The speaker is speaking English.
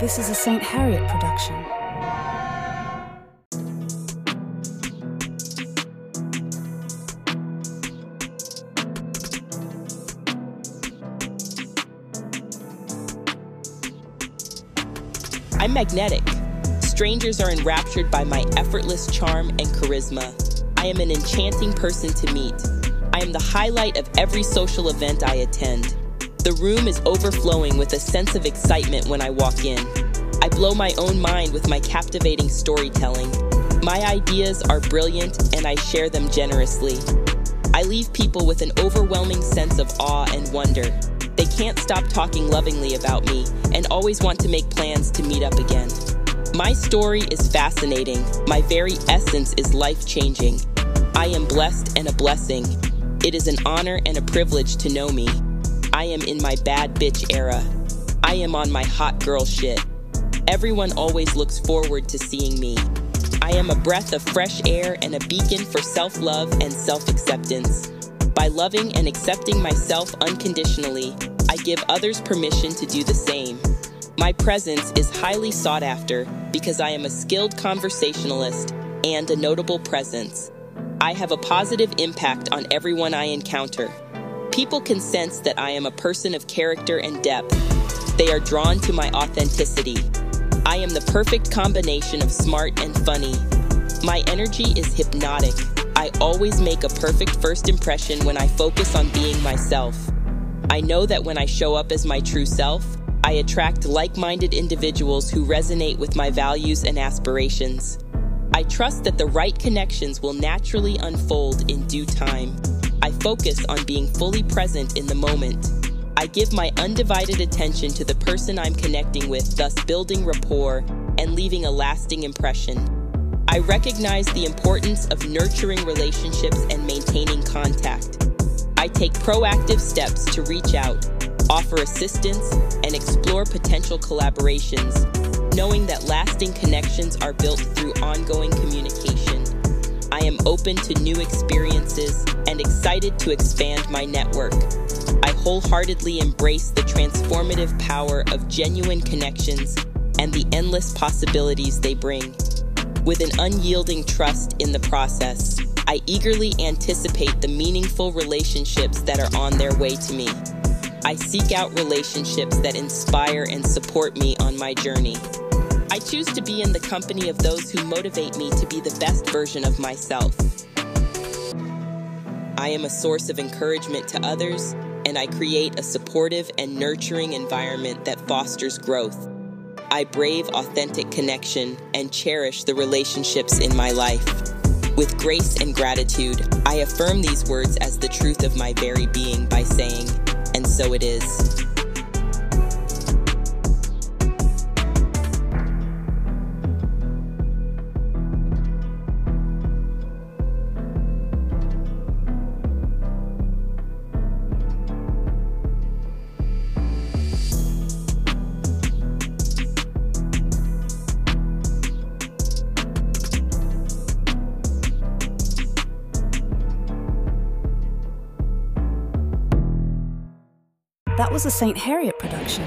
This is a St. Harriet production. I'm magnetic. Strangers are enraptured by my effortless charm and charisma. I am an enchanting person to meet. I am the highlight of every social event I attend. The room is overflowing with a sense of excitement when I walk in. I blow my own mind with my captivating storytelling. My ideas are brilliant and I share them generously. I leave people with an overwhelming sense of awe and wonder. They can't stop talking lovingly about me and always want to make plans to meet up again. My story is fascinating. My very essence is life changing. I am blessed and a blessing. It is an honor and a privilege to know me. I am in my bad bitch era. I am on my hot girl shit. Everyone always looks forward to seeing me. I am a breath of fresh air and a beacon for self love and self acceptance. By loving and accepting myself unconditionally, I give others permission to do the same. My presence is highly sought after because I am a skilled conversationalist and a notable presence. I have a positive impact on everyone I encounter. People can sense that I am a person of character and depth. They are drawn to my authenticity. I am the perfect combination of smart and funny. My energy is hypnotic. I always make a perfect first impression when I focus on being myself. I know that when I show up as my true self, I attract like minded individuals who resonate with my values and aspirations. I trust that the right connections will naturally unfold in due time. I focus on being fully present in the moment. I give my undivided attention to the person I'm connecting with, thus building rapport and leaving a lasting impression. I recognize the importance of nurturing relationships and maintaining contact. I take proactive steps to reach out, offer assistance, and explore potential collaborations, knowing that lasting connections are built through ongoing communication. I am open to new experiences and excited to expand my network. I wholeheartedly embrace the transformative power of genuine connections and the endless possibilities they bring. With an unyielding trust in the process, I eagerly anticipate the meaningful relationships that are on their way to me. I seek out relationships that inspire and support me on my journey. I choose to be in the company of those who motivate me to be the best version of myself. I am a source of encouragement to others, and I create a supportive and nurturing environment that fosters growth. I brave authentic connection and cherish the relationships in my life. With grace and gratitude, I affirm these words as the truth of my very being by saying, and so it is. That was a St. Harriet production.